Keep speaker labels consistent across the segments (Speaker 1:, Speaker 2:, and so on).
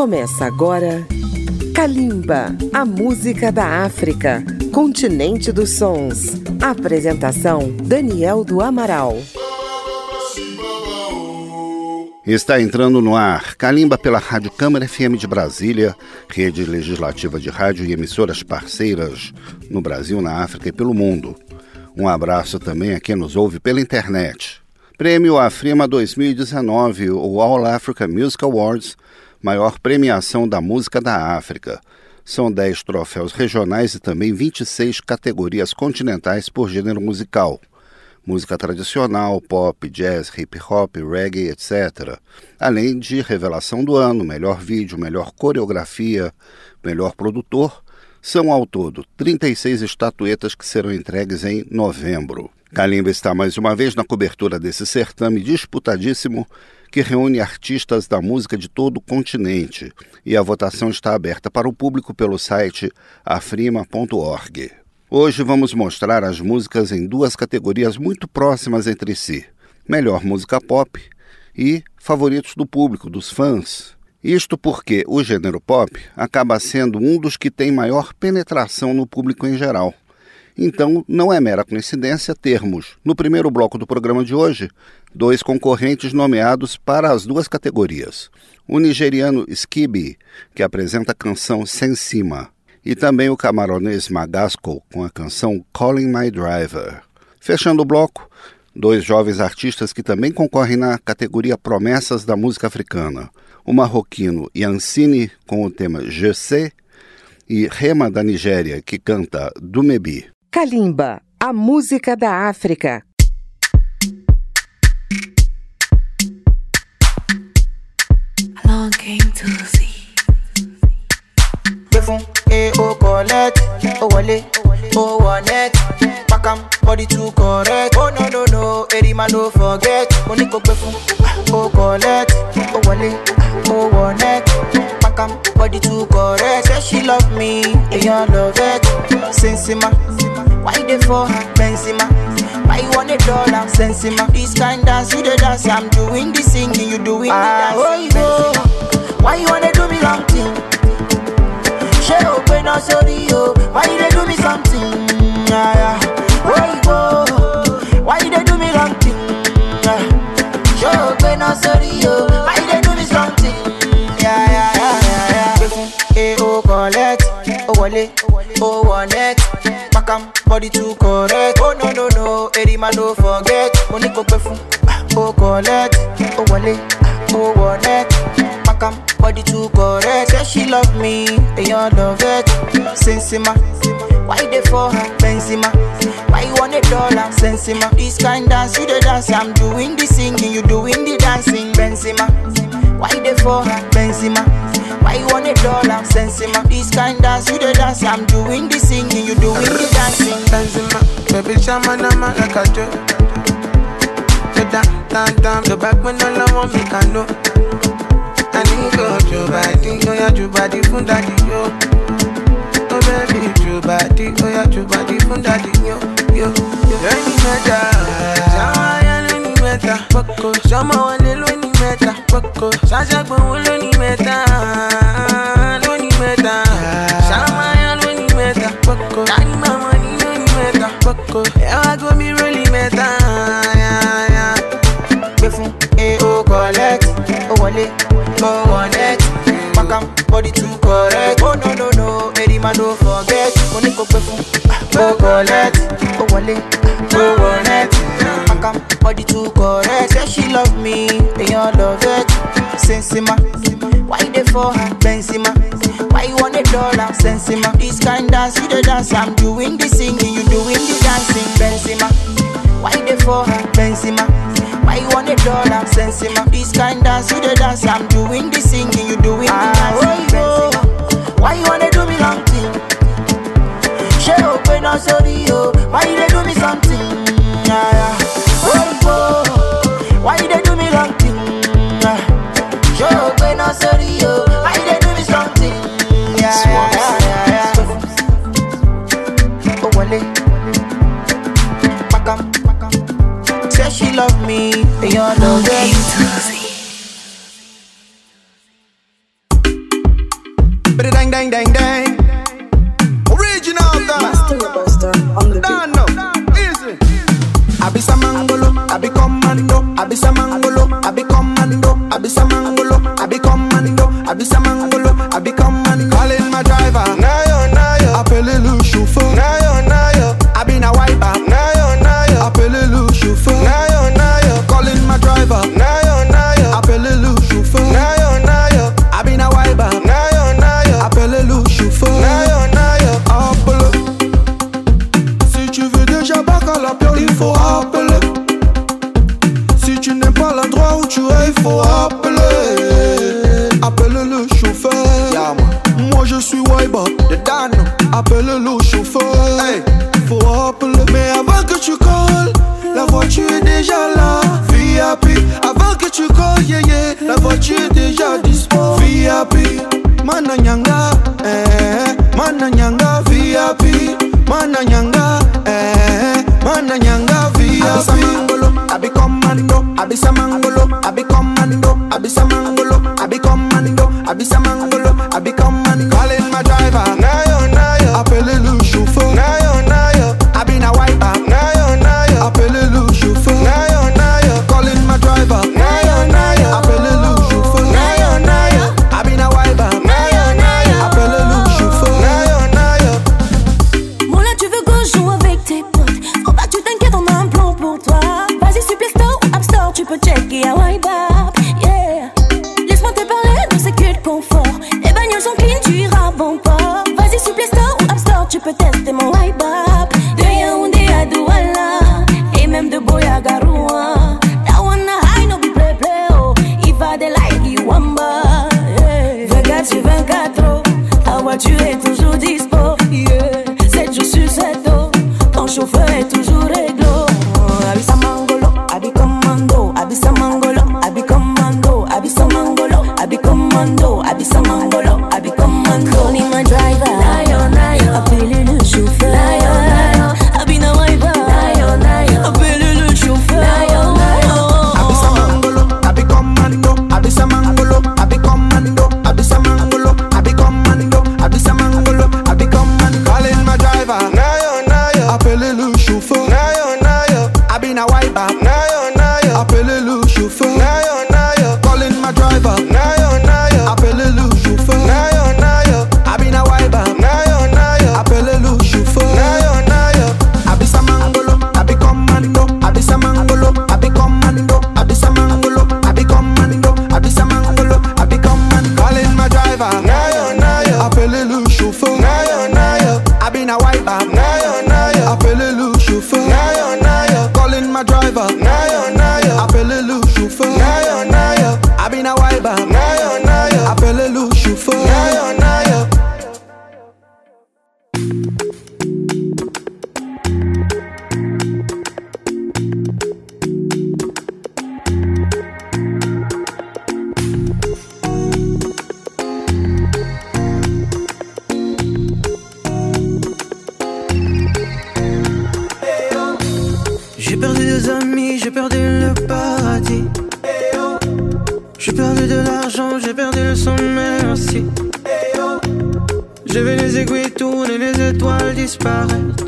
Speaker 1: Começa agora Kalimba, a música da África, continente dos sons. Apresentação Daniel do Amaral.
Speaker 2: Está entrando no ar Calimba pela Rádio Câmara FM de Brasília, rede legislativa de rádio e emissoras parceiras no Brasil, na África e pelo mundo. Um abraço também a quem nos ouve pela internet. Prêmio Afrima 2019, o All Africa Music Awards, maior premiação da música da África. São 10 troféus regionais e também 26 categorias continentais por gênero musical música tradicional, pop, jazz, hip hop, reggae, etc. Além de revelação do ano, melhor vídeo, melhor coreografia, melhor produtor. São ao todo 36 estatuetas que serão entregues em novembro. Kalimba está mais uma vez na cobertura desse certame disputadíssimo que reúne artistas da música de todo o continente e a votação está aberta para o público pelo site afrima.org. Hoje vamos mostrar as músicas em duas categorias muito próximas entre si: melhor música pop e favoritos do público, dos fãs. Isto porque o gênero pop acaba sendo um dos que tem maior penetração no público em geral. Então, não é mera coincidência termos, no primeiro bloco do programa de hoje, dois concorrentes nomeados para as duas categorias. O nigeriano Skibi, que apresenta a canção Sensima, e também o camaronês Magasco com a canção Calling My Driver. Fechando o bloco, dois jovens artistas que também concorrem na categoria Promessas da Música Africana. O marroquino Yancine com o tema sais e Rema da Nigéria que canta Dumebi.
Speaker 1: Kalimba, a música da África.
Speaker 3: Along came to see. Oh oh oh body too correct. Oh, no, no, no, Erima, no forget. Money go befun, oh, collect, oh, wale, oh, one net. Body too correct. Say she love me, eh, love it. Why dey for benzema? Why you want a dollar sensima this kind dance you the dance i'm doing the singing you doing the dancing ah, oh, why you wanna do me wrong thing. ṣé o pé náà sórí o? Why you dey do me something? Oyinbo why you dey do me wrong thing ṣé o pé náà sórí o? Why you dey do me something. gbé fún e o collect o wọlé o wọ net pakam body too correct. Oh no no no erima no forget. Mo ní kò gbé fún o collect. O wọlé o wọ net pakam body too correct. Say she love me èèyàn love it. Sensima why you dey for her benzema why you want a dollar? Sensima this kind dance you dey dance. I'm doing the singing you doing the dancing. Benzema why you dey for her benzema why you want a dollar sensima this kind dance you dey dance i'm doing the singing you doing the dancing
Speaker 4: benzema baby chama na magakajo down down down the back when all i want make i know Ani go jo body, oh yeah, jo body fun yo. Oh baby, jo body, oh yeah, jo body fun yo, yo, yo. Lóni mẹ́ta, ṣáwọn ayá lóni mẹ́ta, pọ́kọ. Lóni mẹ́ta, pọ́kọ. Ṣáṣàgbọ̀n lóni mẹ́ta, lóni mẹ́ta. Ṣáwọn ayá lóni mẹ́ta, pọ́kọ. Tani màmá ni lóni mẹ́ta, pọ́kọ. Ẹ wá gómi rólì mẹ́ta,
Speaker 3: gbé fún e o collect o wọlé o wọ net pakam body too correct oh no no no erima no forget mo ní kò gbé fún o collect sensima why dey for her benzema why you want a dollar sensima this kind dance you the dance i'm doing the singing you doing the dancing benzema why dey for her benzema. Why you want a dollar? Sensima. This kind dance you the dance. I'm doing the singing, you doing the me, and all know that.
Speaker 4: But dang dang dang dang. Original the
Speaker 5: Master Robuster on the beat.
Speaker 4: No, easy. I be some mangolo, I be commando, I be some mangolo, I be commando, I be some mangolo. l'eau chauffeur. Hey, faut rappeler. Mais avant que tu colles, la voiture est déjà là. VIP, avant que tu colles, yeah, yeah, la voiture est déjà dispo. VIP, mananyanga, eh, mananyanga, VIP, mananyanga, eh, mananyanga, VIP. Abisamangolo, abikommando, abisamangolo, abikommando, abisamangolo, abikommando, abisamangolo, abikommando. be some mangolo, I be commando, I be
Speaker 6: some mangolo,
Speaker 4: I be commando, I be some mangolo, I be commando. Calling my driver, lion, lion. Appelez le chauffeur, lion, lion. I be no wiper, lion, lion. Chauffeur, lion, lion. I be some mangolo, I be I be some mangolo, I be commando, I be some mangolo, I be commando, I be some mangolo, I be commando. Calling my driver, lion, lion. Appelez le chauffeur, lion, lion. I be no wiper. I've
Speaker 7: j'ai perdu le sommeil aussi. J'ai vu les aiguilles tourner, les étoiles disparaître.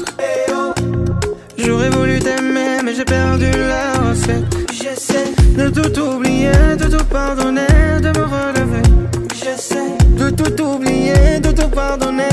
Speaker 7: J'aurais voulu t'aimer, mais j'ai perdu la recette. J'essaie de tout oublier, de tout pardonner, de me relever. J'essaie de tout oublier, de tout pardonner.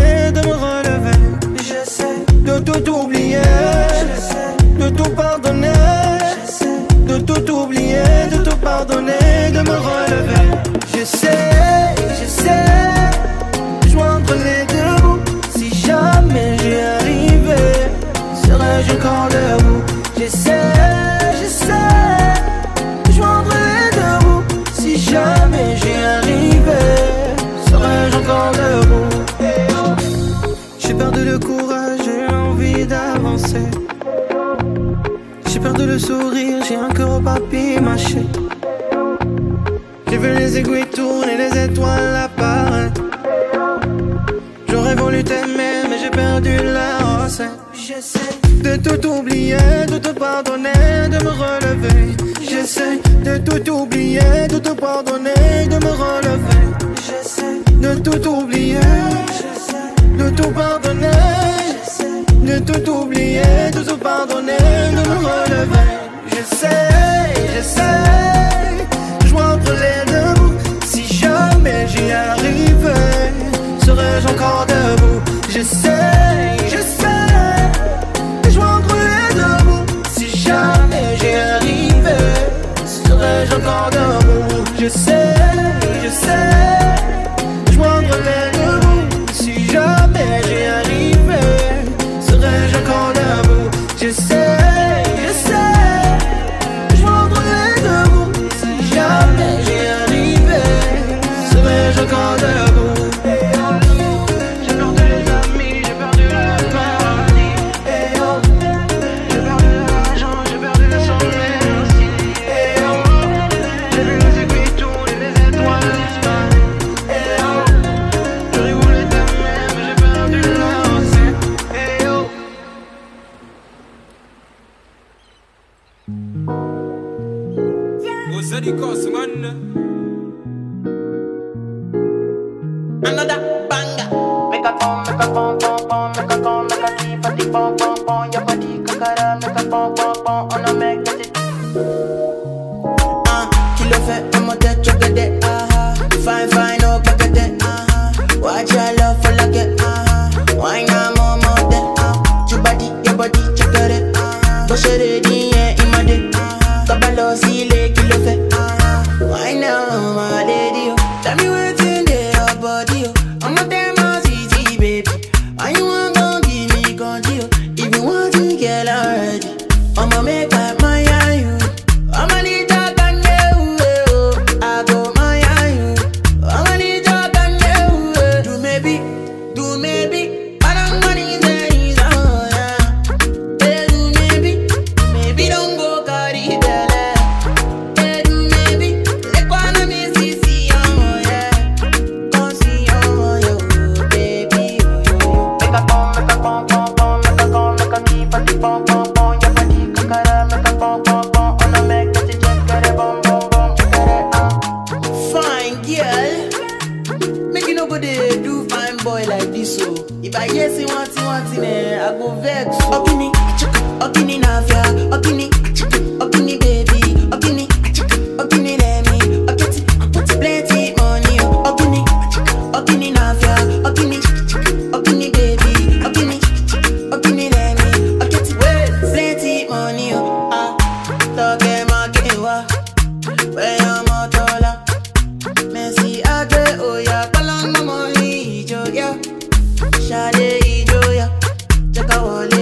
Speaker 7: tout oublier, de te pardonner, de me relever. J'essaie de tout oublier, de te pardonner, de me relever. J'essaie de tout oublier, de tout pardonner, de tout oublier, de te pardonner, de me relever. J'essaie, j'essaie, joindre les deux bouts. Si jamais j'y arrivais, serais-je encore debout? J'essaie. another banger. Make a boom, make a boom, boom, boom, make a boom, make a deep, a deep boom. Your body,
Speaker 8: kakara, make a boom, boom. go vex. Okini, okini navia, okini, okini baby, okini, okini lemi, okiti, okiti plenty money. Okini, okini navia, okini, okini baby, okini, okini lemi, okiti plenty money. Ah, toke makewa, wey omotola, mesi age oya, kalon mamoni joya, shade. volé.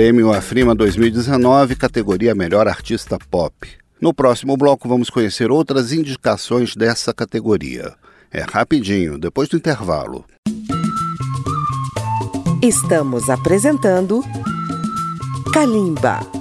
Speaker 2: Prêmio Afrima 2019, categoria Melhor Artista Pop. No próximo bloco vamos conhecer outras indicações dessa categoria. É rapidinho, depois do intervalo.
Speaker 1: Estamos apresentando Kalimba.